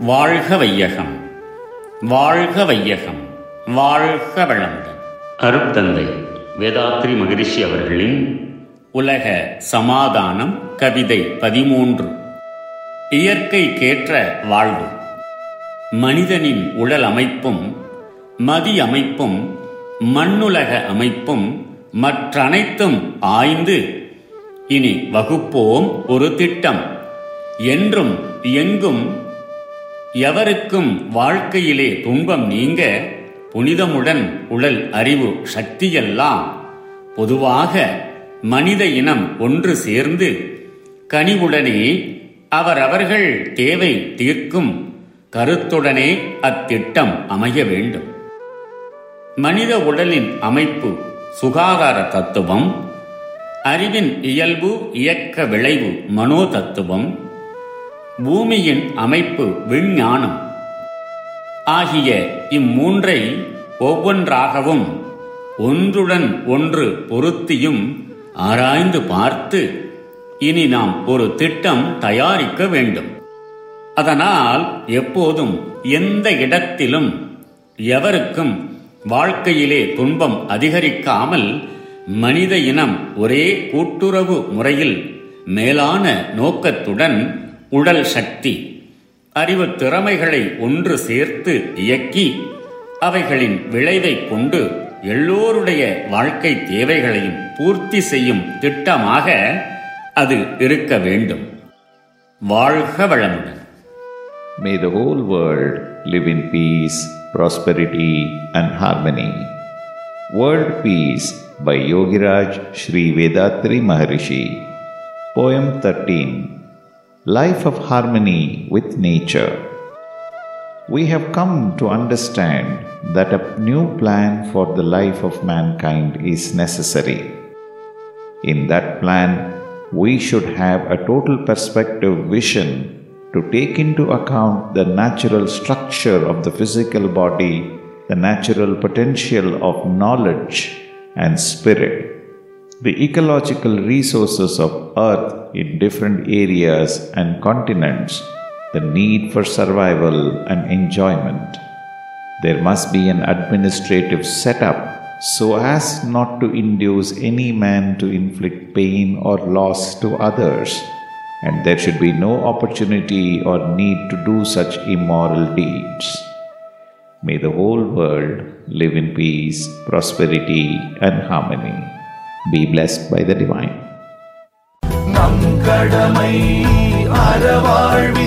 வாழ்க வையகம். வாழ்க வையகம். வாழ்க வளமுடன். அருட்தந்தை வேதாத்ரி மகரிஷி அவர்களின் உலக சமாதானம் கவிதை பதிமூன்று. இயற்கைக்கேற்ற வாழ்வு. மனிதனின் உடல் அமைப்பும் மதி அமைப்பும் மண்ணுலக அமைப்பும் மற்றனைத்தும் ஆய்ந்து இனி வகுப்போம் ஒரு திட்டம். என்றும் எங்கும் எவருக்கும் வாழ்க்கையிலே துன்பம் நீங்க புனிதமுடன் உடல் அறிவு சக்தியெல்லாம் பொதுவாக மனித இனம் ஒன்று சேர்ந்து கனிவுடனே அவரவர்கள் தேவை தீர்க்கும் கருத்துடனே அத்திட்டம் அமைய வேண்டும். மனித உடலின் அமைப்பு சுகாதார தத்துவம் அறிவின் இயல்பு இயக்க விளைவு மனோ தத்துவம் பூமியின் அமைப்பு விஞ்ஞானம் ஆகிய இம்மூன்றை ஒவ்வொன்றாகவும் ஒன்றுடன் ஒன்று பொருத்தியும் ஆராய்ந்து பார்த்து இனி நாம் ஒரு திட்டம் தயாரிக்க வேண்டும். அதனால் எப்போதும் எந்த இடத்திலும் எவருக்கும் வாழ்க்கையிலே துன்பம் அதிகரிக்காமல் மனித இனம் ஒரே கூட்டுறவு முறையில் மேலான நோக்கத்துடன் உடல் சக்தி அறிவு திறமைகளை ஒன்று சேர்த்து இயக்கி அவைகளின் விளைவை கொண்டு எல்லோருடைய வாழ்க்கை தேவைகளையும் பூர்த்தி செய்யும் திட்டமாக அது இருக்க வேண்டும் வாழ்க வளமுடன் May the whole world live in peace, prosperity, and harmony. World Peace by Yogiraj Sri Vedatri Maharishi. Poem 13 Life of Harmony with Nature. We have come to understand that a new plan for the life of mankind is necessary. In that plan, we should have a total perspective vision to take into account the natural structure of the physical body, the natural potential of knowledge and spirit, the ecological resources of earth in different areas and continents, the need for survival and enjoyment. There must be an administrative setup so as not to induce any man to inflict pain or loss to others and there should be no opportunity or need to do such immoral deeds. May the whole world live in peace, prosperity, and harmony. Be blessed by the Divine. நம் கடமை அறவாழ்வின்